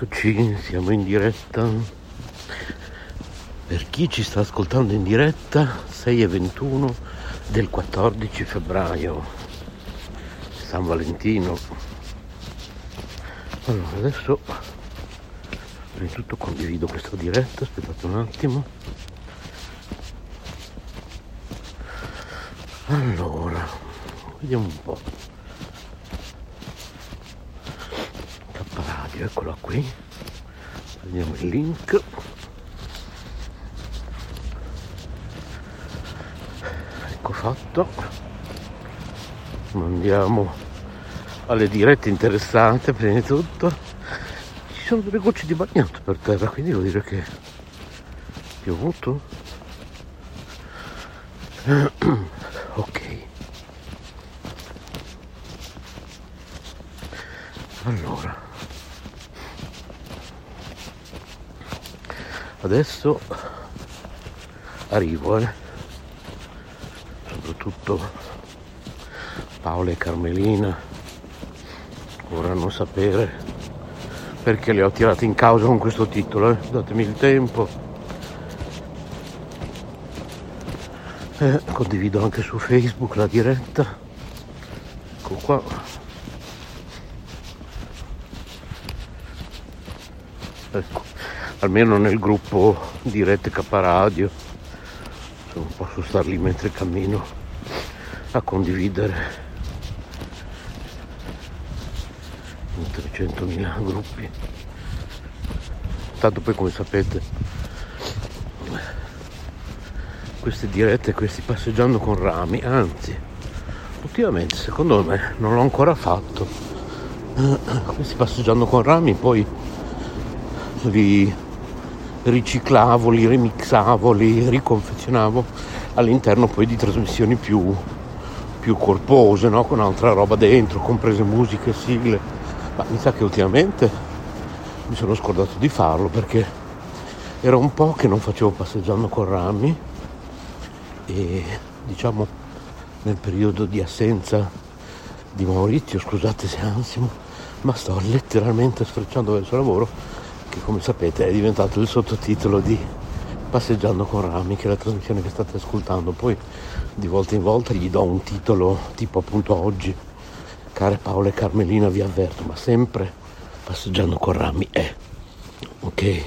Eccoci, siamo in diretta. Per chi ci sta ascoltando in diretta, 6 e 21 del 14 febbraio, San Valentino. Allora, adesso prima di tutto condivido questa diretta, aspettate un attimo. Allora, vediamo un po'. radio, eccola qui. Prendiamo il link. Ecco fatto. Mandiamo alle dirette interessate prima di tutto. Ci sono delle gocce di bagnato per terra, quindi vuol dire che piovuto. ok. Allora. Adesso arrivo eh. soprattutto Paola e Carmelina vorranno sapere perché le ho tirate in causa con questo titolo eh. datemi il tempo eh, condivido anche su Facebook la diretta ecco qua almeno nel gruppo dirette K Radio. Non posso star lì mentre cammino a condividere in 300.000 gruppi. Tanto poi come sapete queste dirette questi passeggiando con rami anzi ultimamente secondo me non l'ho ancora fatto. Questi passeggiando con rami poi li riciclavo, li remixavo, li riconfezionavo all'interno poi di trasmissioni più, più corpose, no? con altra roba dentro, comprese musiche, sigle. Ma mi sa che ultimamente mi sono scordato di farlo perché era un po' che non facevo passeggiando con rami e diciamo nel periodo di assenza di Maurizio, scusate se ansimo, ma sto letteralmente sfrecciando verso il lavoro che come sapete è diventato il sottotitolo di Passeggiando con Rami, che è la trasmissione che state ascoltando. Poi di volta in volta gli do un titolo tipo appunto oggi, care Paola e Carmelina vi avverto, ma sempre Passeggiando con Rami è. Ok?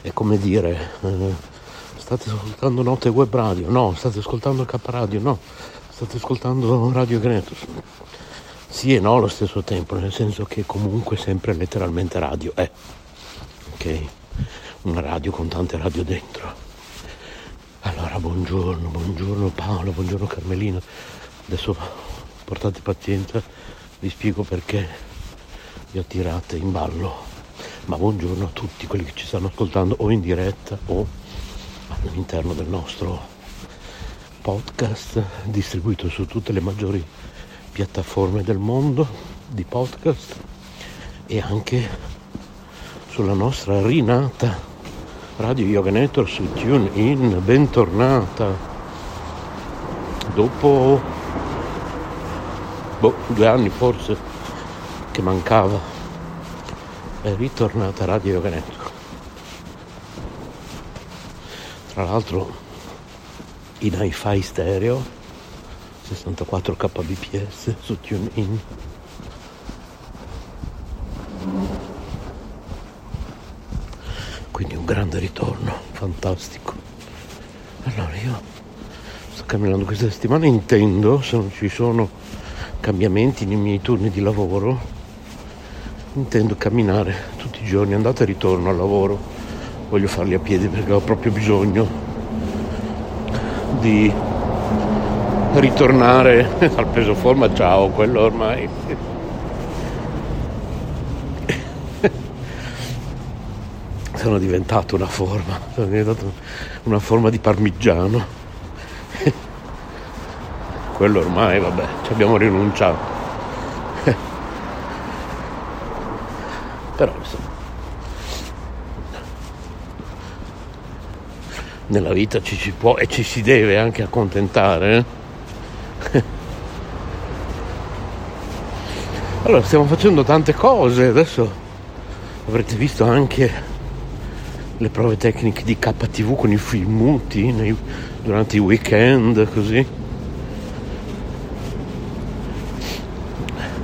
È come dire, eh, state ascoltando Note Web Radio? No, state ascoltando K Radio? No, state ascoltando Radio Gretus? Sì e no allo stesso tempo, nel senso che comunque sempre letteralmente radio è ok? Una radio con tante radio dentro. Allora, buongiorno, buongiorno Paolo, buongiorno Carmelina. Adesso portate pazienza, vi spiego perché vi ho tirate in ballo. Ma buongiorno a tutti quelli che ci stanno ascoltando o in diretta o all'interno del nostro podcast distribuito su tutte le maggiori piattaforme del mondo di podcast e anche sulla nostra rinata Radio Yoga Network su TuneIn, bentornata. Dopo boh, due anni forse che mancava, è ritornata Radio Yoga Network. Tra l'altro in hi-fi stereo 64 kbps su TuneIn quindi un grande ritorno, fantastico. Allora io sto camminando questa settimana, intendo, se non ci sono cambiamenti nei miei turni di lavoro, intendo camminare tutti i giorni, andata e ritorno al lavoro, voglio farli a piedi perché ho proprio bisogno di ritornare al peso forma, ciao, quello ormai sono diventato una forma, sono diventato una forma di parmigiano. Quello ormai, vabbè, ci abbiamo rinunciato. Però insomma, nella vita ci si può e ci si deve anche accontentare. Eh? Allora, stiamo facendo tante cose, adesso avrete visto anche le prove tecniche di KTV con i film muti nei, durante i weekend così.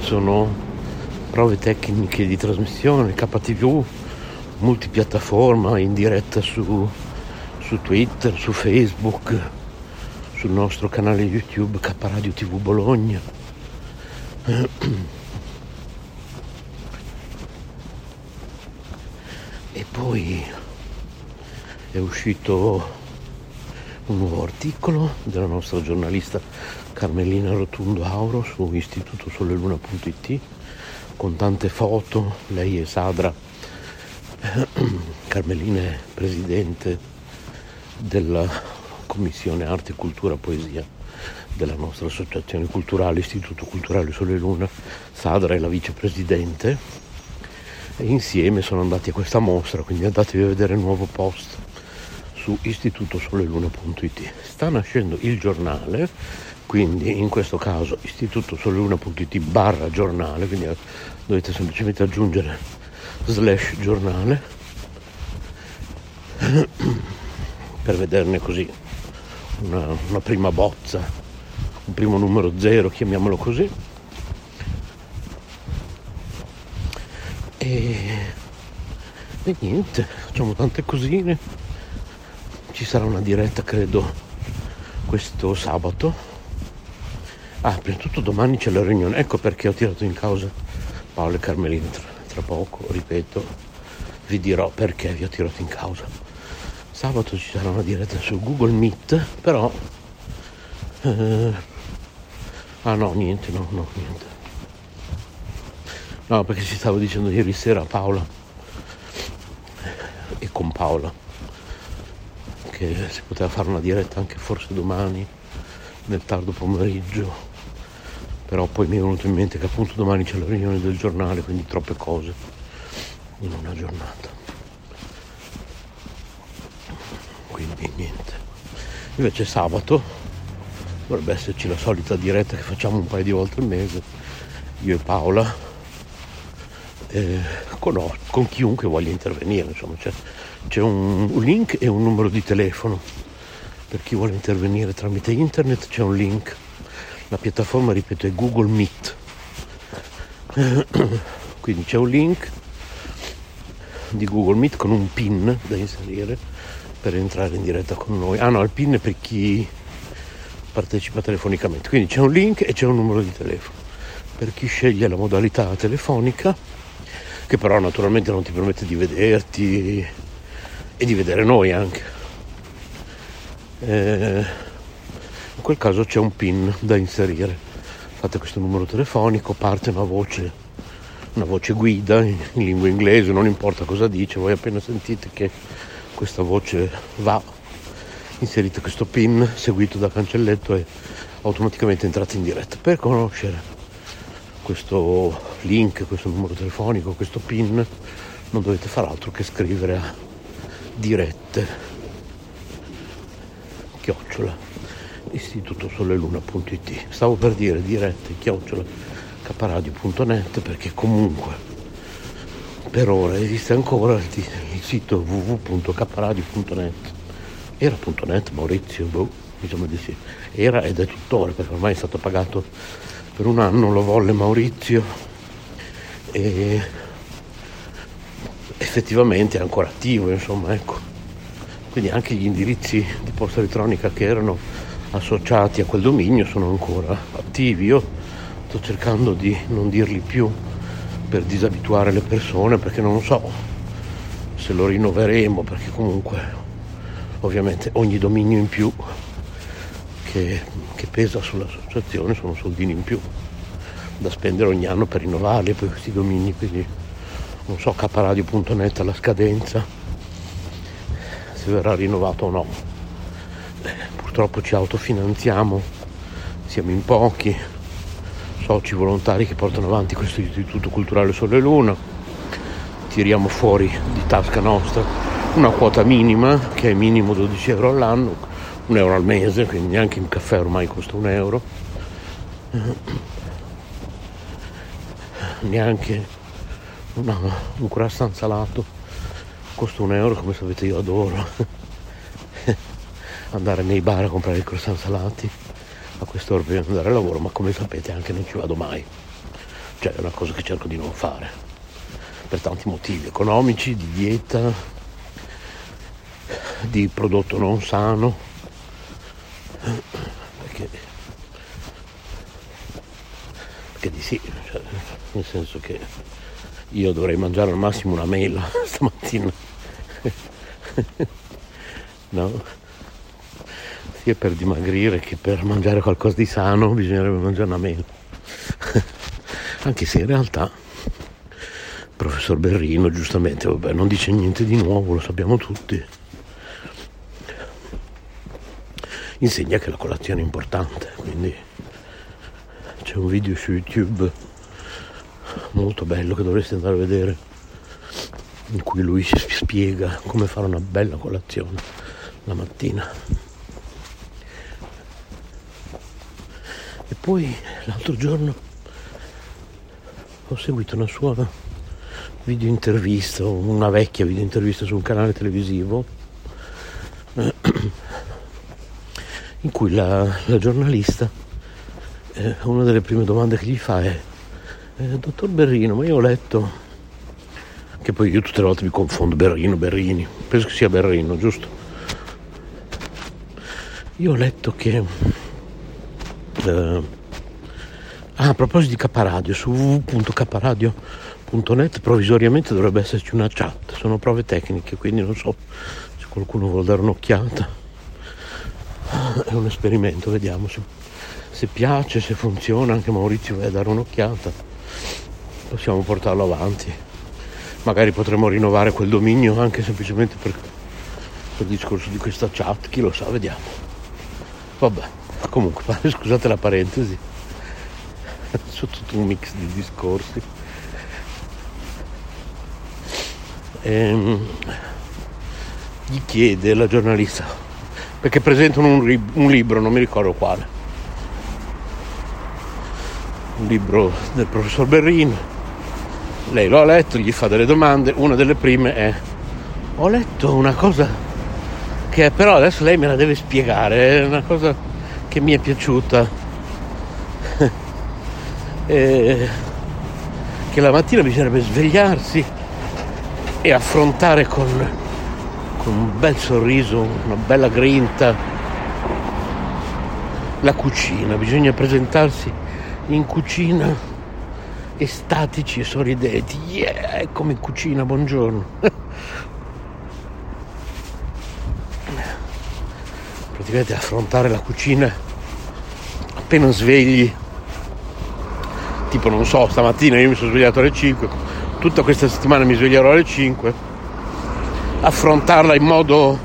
Sono prove tecniche di trasmissione KTV multipiattaforma in diretta su, su Twitter su Facebook sul nostro canale YouTube K Radio TV Bologna. E poi è uscito un nuovo articolo della nostra giornalista Carmelina Rotundo Auro su istitutosoleluna.it con tante foto, lei e Sadra. Carmelina è presidente della Commissione Arte, Cultura, Poesia della nostra associazione culturale, Istituto Culturale Sole Luna. Sadra è la vicepresidente e insieme sono andati a questa mostra, quindi andatevi a vedere il nuovo post su istitutosoleluna.it. Sta nascendo il giornale, quindi in questo caso istitutosoleluna.it barra giornale, quindi dovete semplicemente aggiungere slash giornale per vederne così una, una prima bozza, un primo numero zero, chiamiamolo così. E, e niente, facciamo tante cosine ci sarà una diretta credo questo sabato. Ah prima di tutto domani c'è la riunione. Ecco perché ho tirato in causa Paolo e Carmelina. Tra, tra poco ripeto vi dirò perché vi ho tirato in causa. Sabato ci sarà una diretta su Google Meet però eh, ah no niente no no niente. No perché ci stavo dicendo ieri sera a Paola e con Paola che si poteva fare una diretta anche forse domani nel tardo pomeriggio. Però poi mi è venuto in mente che appunto domani c'è la riunione del giornale quindi troppe cose in una giornata. Quindi niente. Invece sabato dovrebbe esserci la solita diretta che facciamo un paio di volte al mese io e Paola eh, con, con chiunque voglia intervenire insomma cioè, c'è un, link e un numero di telefono. Per chi vuole intervenire tramite internet c'è un link. La piattaforma ripeto è Google Meet. Quindi c'è un link di Google Meet con un pin da inserire per entrare in diretta con noi. Ah no il pin è per chi partecipa telefonicamente. Quindi c'è un link e c'è un numero di telefono. Per chi sceglie la modalità telefonica che però naturalmente non ti permette di vederti e di vedere noi anche. Eh, in quel caso c'è un pin da inserire. Fate questo numero telefonico, parte una voce, una voce guida in, in lingua inglese, non importa cosa dice, voi appena sentite che questa voce va, inserite questo pin seguito da cancelletto e automaticamente entrate in diretta. Per conoscere questo link, questo numero telefonico, questo pin, non dovete fare altro che scrivere a dirette. Chiocciola istitutosoleluna.it stavo per dire dirette chiocciola caparadio.net perché comunque per ora esiste ancora il, sito www.caparadio.net era.net Maurizio? Boh, diciamo di sì. Era ed è tuttora perché ormai è stato pagato per un anno lo volle Maurizio. E effettivamente è ancora attivo, insomma, ecco. Quindi anche gli indirizzi di posta elettronica che erano associati a quel dominio sono ancora attivi. Io sto cercando di non dirli più per disabituare le persone perché non so se lo rinnoveremo perché comunque ovviamente ogni dominio in più che, che pesa sull'associazione sono soldini in più da spendere ogni anno per rinnovarli poi questi domini quindi non so caparadio.net alla scadenza. Se verrà rinnovato o no. Eh, purtroppo ci autofinanziamo. Siamo in pochi. Soci volontari che portano avanti questo istituto culturale Sole Luna. Tiriamo fuori di tasca nostra una quota minima che è minimo 12 euro all'anno un euro al mese quindi neanche un caffè ormai costa un euro. Neanche una, un croissant salato. Costa un euro come sapete io adoro andare nei bar a comprare i croissant salati. A quest'ora prima andare al lavoro ma come sapete anche non ci vado mai. Cioè è una cosa che cerco di non fare. Per tanti motivi economici di dieta di prodotto non sano. Perché, perché di sì cioè, nel senso che io dovrei mangiare al massimo una mela stamattina. no? Sia per dimagrire che per mangiare qualcosa di sano bisognerebbe mangiare una mela. Anche se in realtà il professor Berrino giustamente vabbè, non dice niente di nuovo, lo sappiamo tutti. Insegna che la colazione è importante, quindi c'è un video su YouTube molto bello che dovreste andare a vedere in cui lui spiega come fare una bella colazione la mattina. E poi l'altro giorno ho seguito una sua video intervista una vecchia video intervista su un canale televisivo in cui la, la giornalista eh, una delle prime domande che gli fa è eh, dottor Berrino, ma io ho letto che poi io tutte le volte mi confondo Berrino, Berrini, penso che sia Berrino, giusto? Io ho letto che eh, ah, a proposito di Caparadio, su www.caparadio.net provvisoriamente dovrebbe esserci una chat, sono prove tecniche, quindi non so se qualcuno vuole dare un'occhiata. È un esperimento, vediamo se, se piace, se funziona, anche Maurizio a dare un'occhiata possiamo portarlo avanti. Magari potremo rinnovare quel dominio anche semplicemente per, per il discorso di questa chat, chi lo sa, vediamo. Vabbè, comunque, scusate la parentesi, sono tutto un mix di discorsi. Ehm, gli chiede la giornalista, perché presentano un, un libro, non mi ricordo quale, un libro del professor Berrino lei lo ha letto, gli fa delle domande, una delle prime è ho letto una cosa che però adesso lei me la deve spiegare, è una cosa che mi è piaciuta. e che la mattina bisognerebbe svegliarsi e affrontare con, con un bel sorriso, una bella grinta la cucina, bisogna presentarsi in cucina estatici e sorridenti. Yeah, eccomi in cucina, buongiorno. Praticamente affrontare la cucina appena svegli. Tipo, non so, stamattina io mi sono svegliato alle 5, tutta questa settimana mi sveglierò alle 5. Affrontarla in modo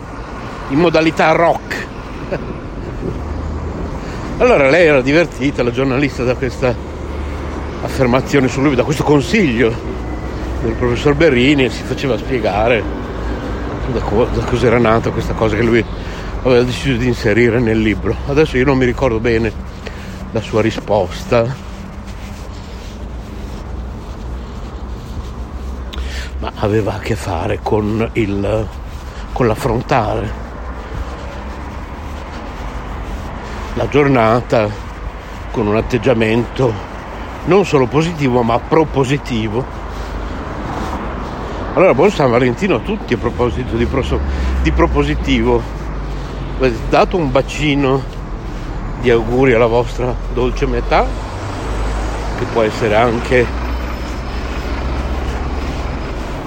in modalità rock. Allora lei era divertita, la giornalista da questa affermazione su lui, da questo consiglio del professor Berrini si faceva spiegare da, co- da cos'era nata questa cosa che lui aveva deciso di inserire nel libro. Adesso io non mi ricordo bene la sua risposta, ma aveva a che fare con, il, con l'affrontare la giornata con un atteggiamento non solo positivo ma propositivo. Allora buon San Valentino a tutti a proposito di, proso, di propositivo. Dato un bacino di auguri alla vostra dolce metà, che può essere anche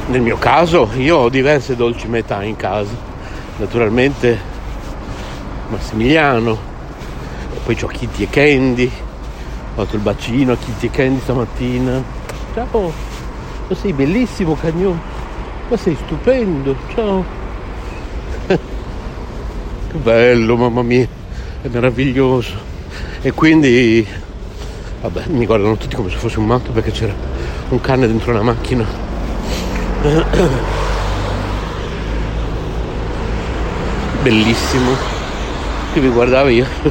nel mio caso, io ho diverse dolci metà in casa. Naturalmente Massimiliano, poi ho Kitty e Candy, ho fatto il bacino a Kitty Candy stamattina. Ciao, ma sei bellissimo cagnone, ma sei stupendo, ciao. che bello, mamma mia, è meraviglioso. E quindi, vabbè, mi guardano tutti come se fossi un matto perché c'era un cane dentro una macchina. Bellissimo. Che mi guardava io, l'ho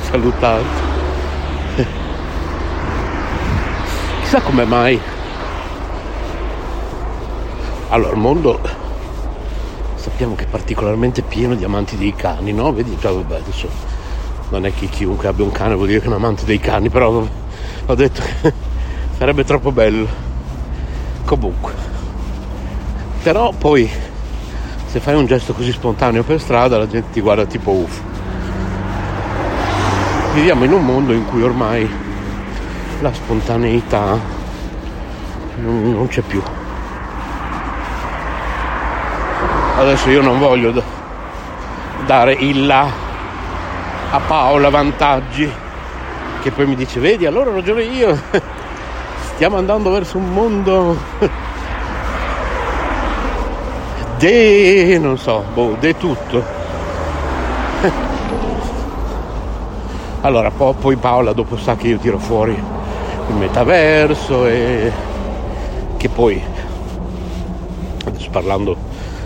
Chissà come mai Allora, il mondo sappiamo che è particolarmente pieno di amanti dei cani, no? Vedi, già vabbè, adesso non è che chiunque abbia un cane vuol dire che è un amante dei cani, però ho detto che sarebbe troppo bello. Comunque. Però poi se fai un gesto così spontaneo per strada la gente ti guarda tipo uff. Viviamo in un mondo in cui ormai la spontaneità non, non c'è più. Adesso io non voglio dare il là a Paola vantaggi che poi mi dice vedi allora ho ragione io. Stiamo andando verso un mondo de non so boh de tutto. Allora poi Paola dopo sa che io tiro fuori il metaverso e che poi adesso parlando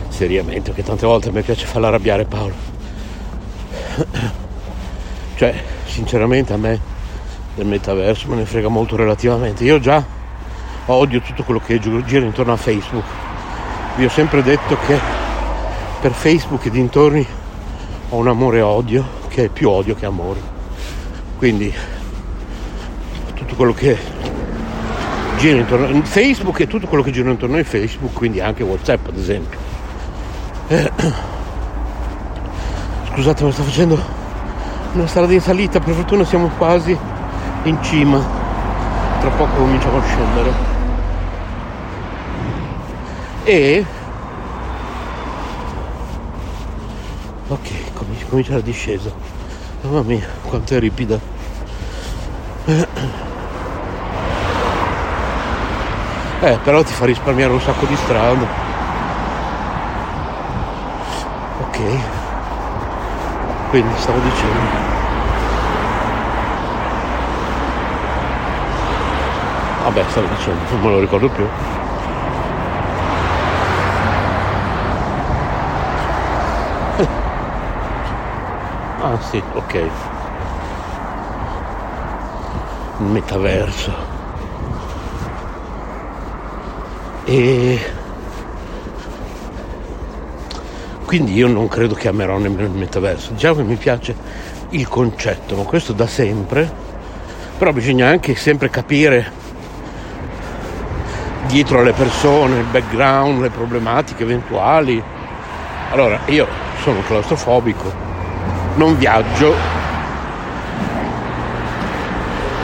seriamente che tante volte mi piace farla arrabbiare Paolo. Cioè sinceramente a me del metaverso me ne frega molto relativamente. Io già odio tutto quello che gira intorno a Facebook. Vi ho sempre detto che per Facebook e dintorni ho un amore odio che è più odio che amore. Quindi tutto quello che gira intorno a Facebook e tutto quello che gira intorno a Facebook quindi anche Whatsapp ad esempio. Eh, scusate ma sto facendo una strada in salita. Per fortuna siamo quasi in cima. Tra poco cominciamo a scendere. E ok comincia la discesa. Mamma mia quanto è ripida eh però ti fa risparmiare un sacco di strada. Quindi stavo dicendo. Vabbè stavo dicendo non me lo ricordo più. Ah sì ok. Metaverso e Quindi io non credo che amerò nemmeno il metaverso. Diciamo che mi piace il concetto, ma questo da sempre. Però bisogna anche sempre capire dietro alle persone, il background, le problematiche eventuali. Allora, io sono claustrofobico, non viaggio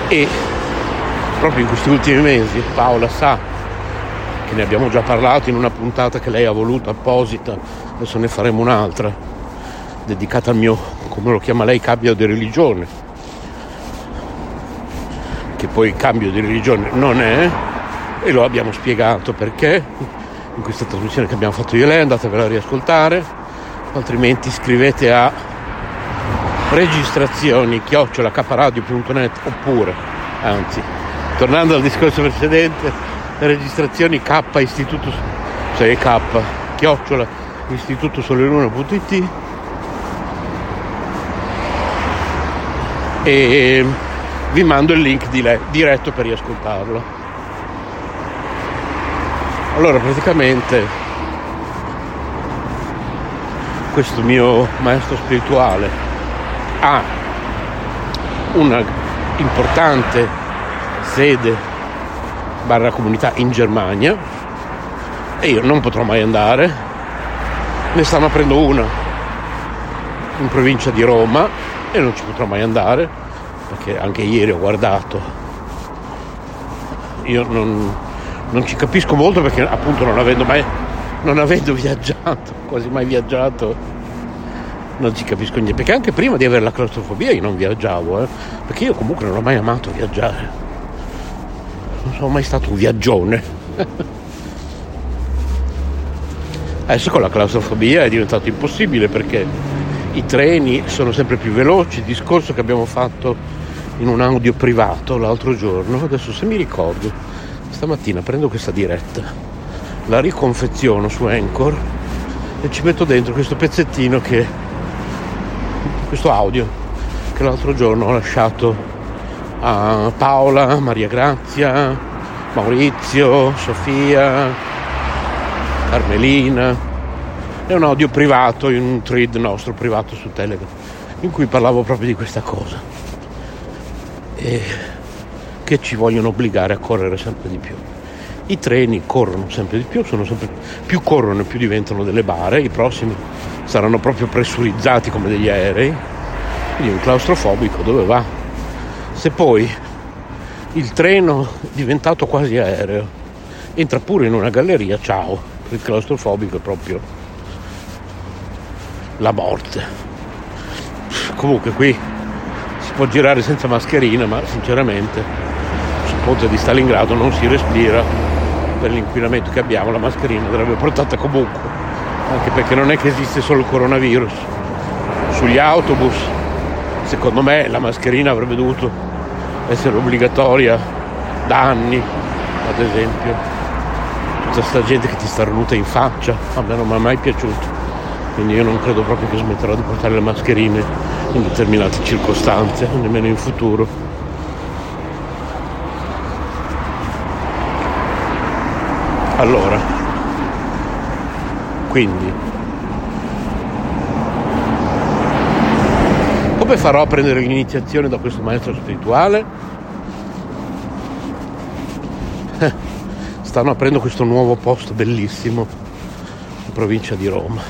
e proprio in questi ultimi mesi Paola sa che ne abbiamo già parlato in una puntata che lei ha voluto apposita, adesso ne faremo un'altra, dedicata al mio, come lo chiama lei, cambio di religione, che poi cambio di religione non è, e lo abbiamo spiegato perché in questa trasmissione che abbiamo fatto io e lei, andatevela a riascoltare, altrimenti scrivete a registrazioni chiocciolacaparadio.net oppure, anzi, tornando al discorso precedente, registrazioni K istituto cioè K chiocciola istituto soleluna.it e vi mando il link di lei, diretto per riascoltarlo. Allora praticamente questo mio maestro spirituale ha una importante sede barra comunità in Germania. E io non potrò mai andare. Ne stanno aprendo una in provincia di Roma e non ci potrò mai andare perché anche ieri ho guardato. Io non, non ci capisco molto perché appunto non avendo mai non avendo viaggiato quasi mai viaggiato non ci capisco niente. Perché anche prima di avere la claustrofobia io non viaggiavo eh, perché io comunque non ho mai amato viaggiare non sono mai stato un viaggione. Adesso con la claustrofobia è diventato impossibile perché i treni sono sempre più veloci, il discorso che abbiamo fatto in un audio privato l'altro giorno, adesso se mi ricordo, stamattina prendo questa diretta, la riconfeziono su Anchor e ci metto dentro questo pezzettino che, questo audio che l'altro giorno ho lasciato a Paola, Maria Grazia, Maurizio, Sofia, Carmelina. È un audio privato in un thread nostro privato su Telegram in cui parlavo proprio di questa cosa. E che ci vogliono obbligare a correre sempre di più. I treni corrono sempre di più, sempre, più corrono più diventano delle bare, i prossimi saranno proprio pressurizzati come degli aerei, quindi un claustrofobico dove va? Se poi il treno diventato quasi aereo, entra pure in una galleria, ciao, il claustrofobico è proprio la morte. Comunque qui si può girare senza mascherina, ma sinceramente sul ponte di Stalingrado non si respira per l'inquinamento che abbiamo, la mascherina andrebbe portata comunque, anche perché non è che esiste solo il coronavirus. Sugli autobus, secondo me, la mascherina avrebbe dovuto essere obbligatoria da anni, ad esempio. Tutta questa gente che ti sta starnuta in faccia, a me non mi è mai piaciuto. Quindi io non credo proprio che smetterò di portare le mascherine in determinate circostanze, nemmeno in futuro. Allora, quindi, come farò a prendere l'iniziazione da questo maestro spirituale? Stanno aprendo questo nuovo posto bellissimo in provincia di Roma.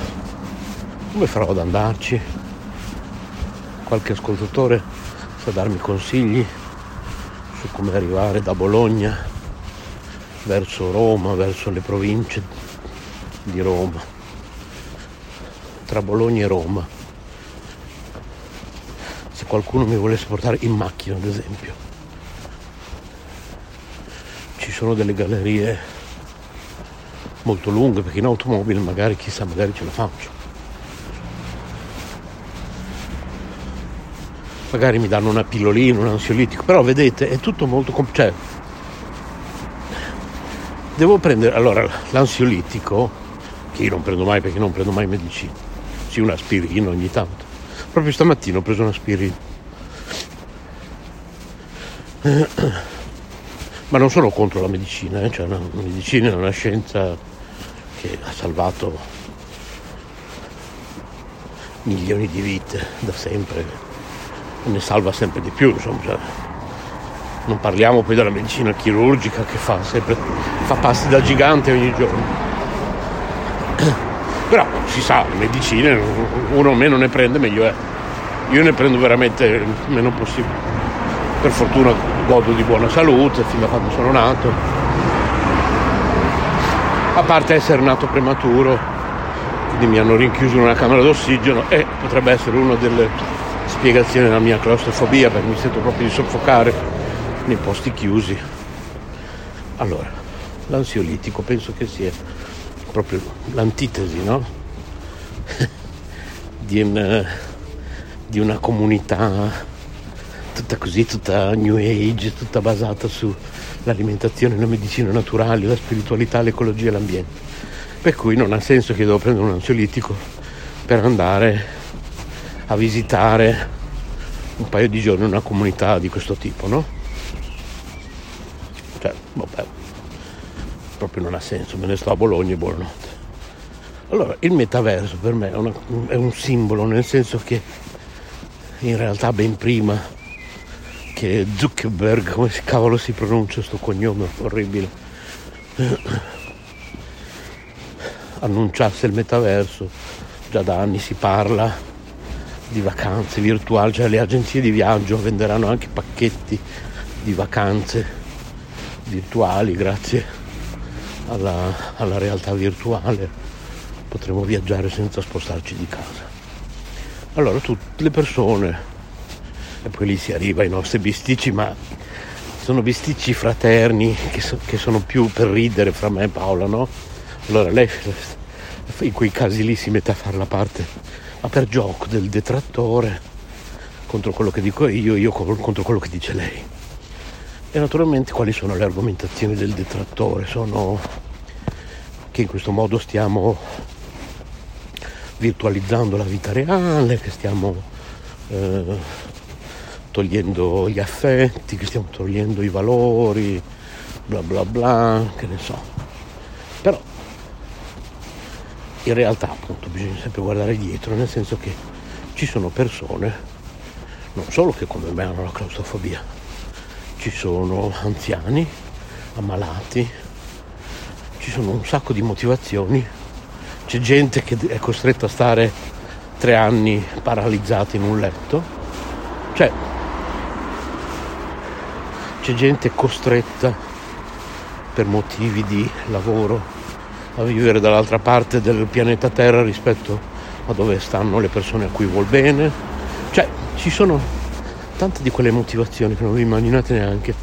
Come farò ad andarci? Qualche ascoltatore sa darmi consigli su come arrivare da Bologna verso Roma, verso le province di Roma, tra Bologna e Roma. Se qualcuno mi volesse portare in macchina, ad esempio. Ci sono delle gallerie molto lunghe perché in automobile magari chissà, magari ce la faccio. Magari mi danno una pillolina, un ansiolitico, però vedete è tutto molto complicato. Cioè, devo prendere allora l'ansiolitico che io non prendo mai perché non prendo mai medicina sì un'aspirina ogni tanto proprio stamattina ho preso un'aspirina ma non sono contro la medicina eh? cioè, la medicina è una scienza che ha salvato milioni di vite da sempre e ne salva sempre di più insomma cioè, non parliamo poi della medicina chirurgica che fa sempre fa passi da gigante ogni giorno. Però si sa, medicine uno meno ne prende meglio è. Io ne prendo veramente il meno possibile. Per fortuna godo di buona salute fin da quando sono nato. A parte essere nato prematuro, quindi mi hanno rinchiuso in una camera d'ossigeno e potrebbe essere una delle spiegazioni della mia claustrofobia perché mi sento proprio di soffocare nei posti chiusi. Allora, l'ansiolitico penso che sia proprio l'antitesi, no? di, una, di una comunità tutta così, tutta new age, tutta basata sull'alimentazione, la medicina naturale, la spiritualità, l'ecologia e l'ambiente. Per cui non ha senso che devo prendere un ansiolitico per andare a visitare un paio di giorni una comunità di questo tipo, no? Cioè, vabbè, proprio non ha senso, me ne sto a Bologna e buonanotte. Allora, il metaverso per me è, una, è un simbolo, nel senso che in realtà ben prima che Zuckerberg, come cavolo si pronuncia questo cognome orribile, annunciasse il metaverso, già da anni si parla di vacanze virtuali, cioè le agenzie di viaggio venderanno anche pacchetti di vacanze virtuali grazie alla, alla realtà virtuale potremo viaggiare senza spostarci di casa. Allora tutte le persone, e poi lì si arriva ai nostri bisticci, ma sono bisticci fraterni che, so, che sono più per ridere fra me e Paola, no? Allora lei in quei casi lì si mette a fare la parte, ma per gioco del detrattore contro quello che dico io, io contro quello che dice lei. E naturalmente quali sono le argomentazioni del detrattore? Sono che in questo modo stiamo virtualizzando la vita reale, che stiamo eh, togliendo gli affetti, che stiamo togliendo i valori, bla bla bla, che ne so. Però in realtà appunto bisogna sempre guardare dietro, nel senso che ci sono persone, non solo che come me hanno la claustrofobia, ci sono anziani, ammalati, ci sono un sacco di motivazioni, c'è gente che è costretta a stare tre anni paralizzata in un letto, cioè c'è gente costretta per motivi di lavoro a vivere dall'altra parte del pianeta Terra rispetto a dove stanno le persone a cui vuol bene. Cioè, ci sono tante di quelle motivazioni che non vi immaginate neanche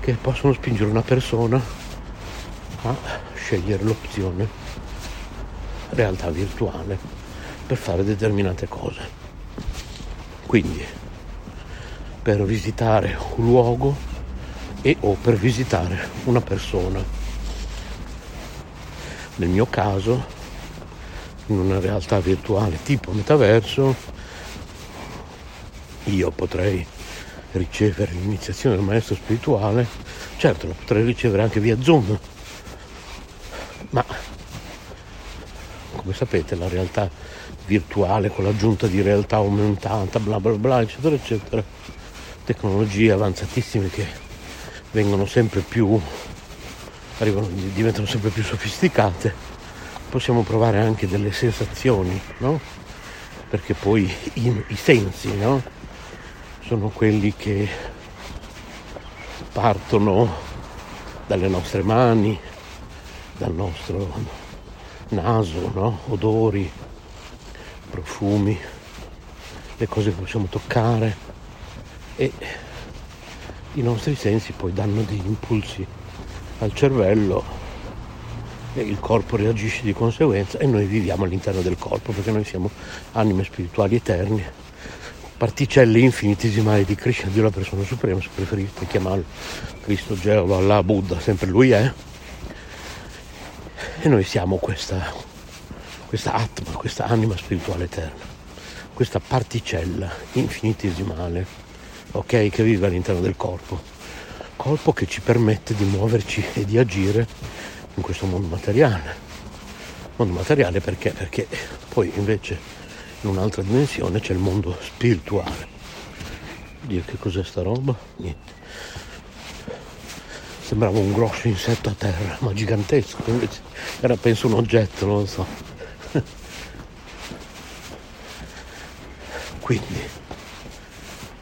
che possono spingere una persona a scegliere l'opzione realtà virtuale per fare determinate cose. Quindi, per visitare un luogo e o per visitare una persona nel mio caso in una realtà virtuale tipo metaverso io potrei ricevere l'iniziazione del maestro spirituale certo la potrei ricevere anche via zoom ma come sapete la realtà virtuale con l'aggiunta di realtà aumentata bla bla bla eccetera eccetera tecnologie avanzatissime che vengono sempre più arrivano, diventano sempre più sofisticate, possiamo provare anche delle sensazioni, no? Perché poi i, i sensi, no? Sono quelli che partono dalle nostre mani, dal nostro naso, no? odori, profumi, le cose che possiamo toccare e i nostri sensi poi danno degli impulsi al cervello e il corpo reagisce di conseguenza e noi viviamo all'interno del corpo perché noi siamo anime spirituali eterni, particelle infinitesimali di Krishna, Dio la persona suprema, se preferite chiamarlo Cristo, Geova, Allah, Buddha, sempre lui è. E noi siamo questa, questa atma, questa anima spirituale eterna, questa particella infinitesimale, ok, che vive all'interno del corpo corpo che ci permette di muoverci e di agire in questo mondo materiale. Mondo materiale perché? Perché poi invece in un'altra dimensione c'è il mondo spirituale. Dio che cos'è sta roba? Niente. Sembrava un grosso insetto a terra, ma gigantesco, invece era penso un oggetto, non lo so. Quindi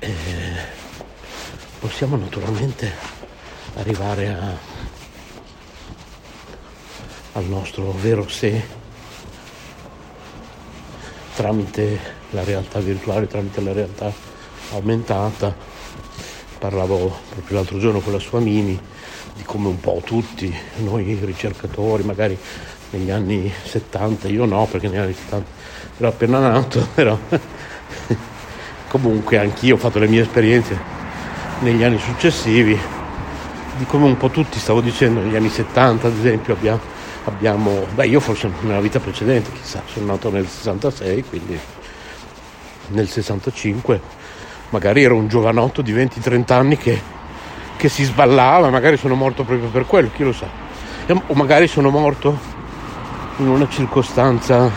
eh, possiamo naturalmente arrivare a, al nostro vero sé tramite la realtà virtuale, tramite la realtà aumentata. Parlavo proprio l'altro giorno con la sua Mini di come un po' tutti noi ricercatori, magari negli anni 70, io no perché negli anni 70 ero appena nato, però comunque anch'io ho fatto le mie esperienze negli anni successivi, di come un po' tutti, stavo dicendo, negli anni 70 ad esempio abbiamo, abbiamo beh io forse nella vita precedente, chissà, sono nato nel 66, quindi nel 65 magari ero un giovanotto di 20-30 anni che, che si sballava, magari sono morto proprio per quello, chi lo sa. O magari sono morto in una circostanza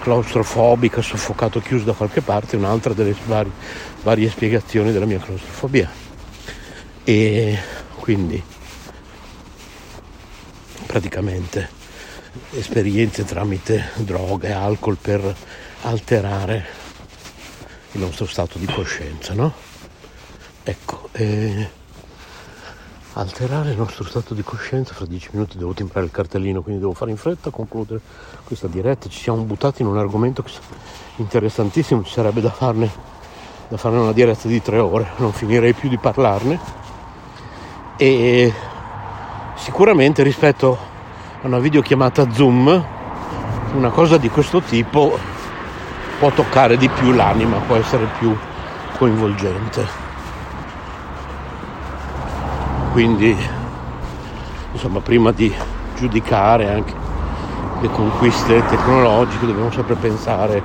claustrofobica, soffocato, chiuso da qualche parte, un'altra delle varie, varie spiegazioni della mia claustrofobia. E quindi praticamente esperienze tramite droghe, alcol per alterare il nostro stato di coscienza, no? Ecco, eh, alterare il nostro stato di coscienza, fra dieci minuti devo timbrare il cartellino, quindi devo fare in fretta a concludere questa diretta. Ci siamo buttati in un argomento interessantissimo, ci sarebbe da farne, da farne una diretta di tre ore, non finirei più di parlarne e sicuramente rispetto a una videochiamata Zoom una cosa di questo tipo può toccare di più l'anima, può essere più coinvolgente. Quindi, insomma, prima di giudicare anche le conquiste tecnologiche dobbiamo sempre pensare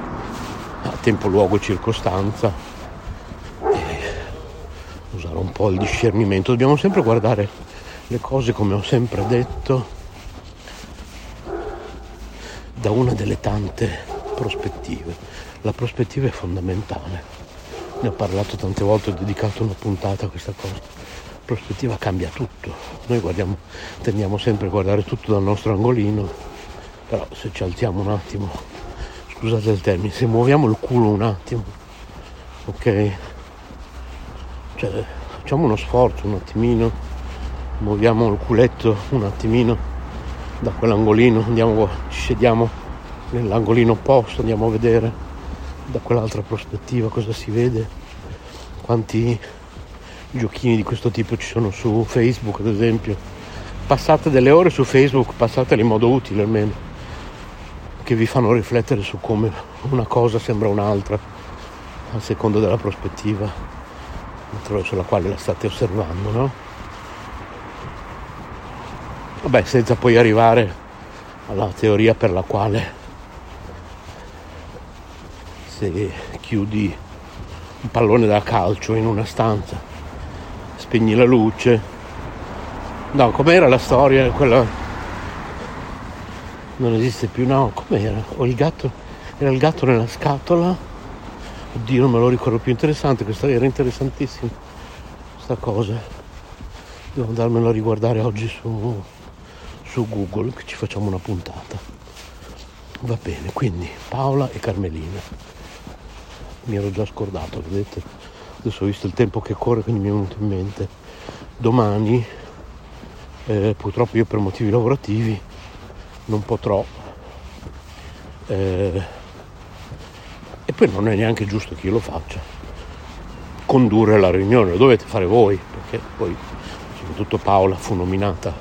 a tempo, luogo e circostanza usare un po' il discernimento, dobbiamo sempre guardare le cose come ho sempre detto da una delle tante prospettive. La prospettiva è fondamentale. Ne ho parlato tante volte, ho dedicato una puntata a questa cosa. Prospettiva cambia tutto. Noi guardiamo, tendiamo sempre a guardare tutto dal nostro angolino, però se ci alziamo un attimo, scusate il termine, se muoviamo il culo un attimo, ok? Cioè, facciamo uno sforzo un attimino, muoviamo il culetto un attimino da quell'angolino, andiamo, ci sediamo nell'angolino opposto, andiamo a vedere da quell'altra prospettiva cosa si vede, quanti giochini di questo tipo ci sono su Facebook ad esempio. Passate delle ore su Facebook, passatele in modo utile almeno, che vi fanno riflettere su come una cosa sembra un'altra, a seconda della prospettiva attraverso la quale la state osservando, no? Vabbè, senza poi arrivare alla teoria per la quale se chiudi un pallone da calcio in una stanza, spegni la luce. No, com'era la storia? Quella non esiste più, no, com'era? O il gatto, era il gatto nella scatola Oddio, non me lo ricordo più interessante, questa era interessantissima questa cosa. Devo andarmelo a riguardare oggi su, su Google che ci facciamo una puntata. Va bene, quindi Paola e Carmelina. Mi ero già scordato, vedete? Adesso ho visto il tempo che corre, quindi mi è venuto in mente. Domani, eh, purtroppo io per motivi lavorativi non potrò eh, e poi non è neanche giusto che io lo faccia. Condurre la riunione lo dovete fare voi, perché poi soprattutto Paola fu nominata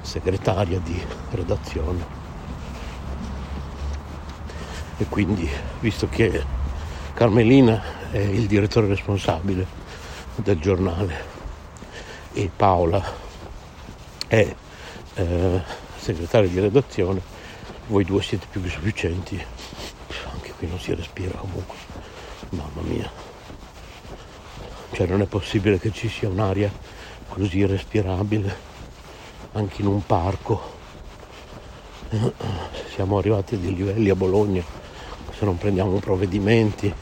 segretaria di redazione. E quindi, visto che Carmelina è il direttore responsabile del giornale e Paola è eh, segretaria di redazione, voi due siete più che sufficienti qui non si respira comunque. Mamma mia. Cioè non è possibile che ci sia un'aria così respirabile anche in un parco. Siamo arrivati a dei livelli a Bologna se non prendiamo provvedimenti.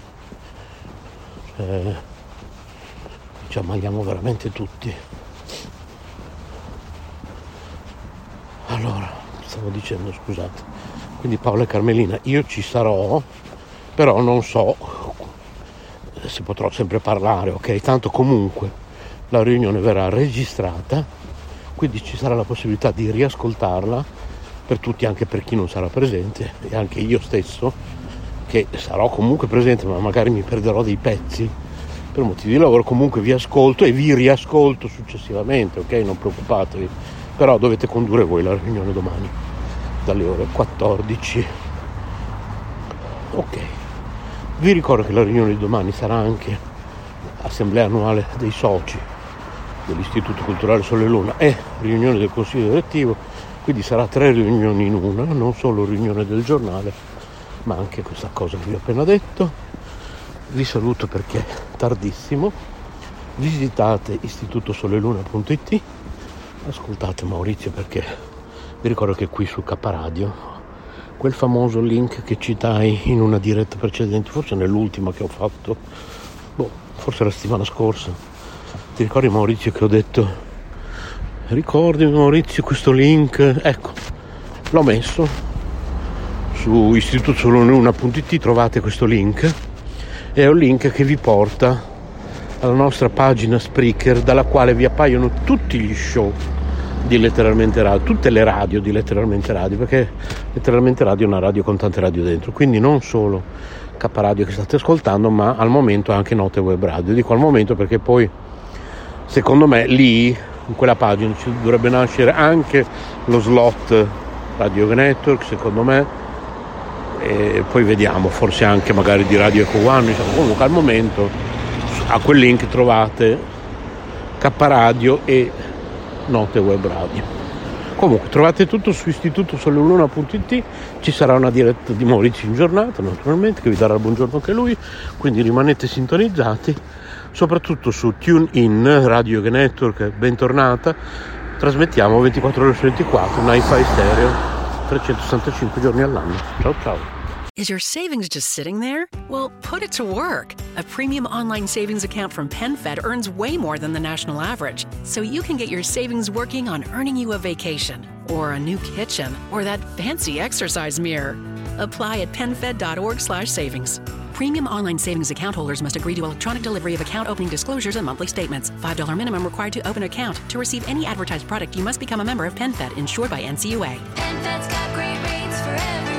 Cioè, ci ammaliamo veramente tutti. Allora, stavo dicendo, scusate. Quindi Paola e Carmelina, io ci sarò però non so se potrò sempre parlare, ok? Tanto comunque la riunione verrà registrata, quindi ci sarà la possibilità di riascoltarla per tutti, anche per chi non sarà presente e anche io stesso, che sarò comunque presente, ma magari mi perderò dei pezzi per motivi di lavoro, comunque vi ascolto e vi riascolto successivamente, ok? Non preoccupatevi, però dovete condurre voi la riunione domani dalle ore 14. Ok. Vi ricordo che la riunione di domani sarà anche assemblea annuale dei soci dell'Istituto Culturale Sole Luna e riunione del Consiglio Direttivo, quindi sarà tre riunioni in una, non solo riunione del giornale, ma anche questa cosa che vi ho appena detto. Vi saluto perché è tardissimo. Visitate istitutosoleluna.it, ascoltate Maurizio perché vi ricordo che qui su K Radio quel famoso link che citai in una diretta precedente, forse nell'ultima che ho fatto, boh, forse la settimana scorsa. Ti ricordi Maurizio che ho detto, ricordi Maurizio questo link? Ecco, l'ho messo su istitutosolonuna.it trovate questo link. È un link che vi porta alla nostra pagina Spreaker dalla quale vi appaiono tutti gli show di letteralmente radio, tutte le radio di letteralmente radio, perché letteralmente radio è una radio con tante radio dentro, quindi non solo K Radio che state ascoltando, ma al momento anche Note Web Radio. Dico al momento perché poi secondo me lì in quella pagina ci dovrebbe nascere anche lo slot Radio Network, secondo me, e poi vediamo, forse anche magari di Radio Eco One, insomma, comunque al momento a quel link trovate K Radio e Note Web Radio. Comunque trovate tutto su istitutosoleluna.it, ci sarà una diretta di Maurizio in giornata naturalmente che vi darà il buongiorno anche lui, quindi rimanete sintonizzati, soprattutto su TuneIn, Radio Network, bentornata, trasmettiamo 24 ore su 24, un hi-fi stereo 365 giorni all'anno. Ciao ciao! Is your savings just sitting there? Well, put it to work. A premium online savings account from PenFed earns way more than the national average, so you can get your savings working on earning you a vacation, or a new kitchen, or that fancy exercise mirror. Apply at PenFed.org slash savings. Premium online savings account holders must agree to electronic delivery of account opening disclosures and monthly statements. $5 minimum required to open account. To receive any advertised product, you must become a member of PenFed, insured by NCUA. PenFed's got great rates for everyone.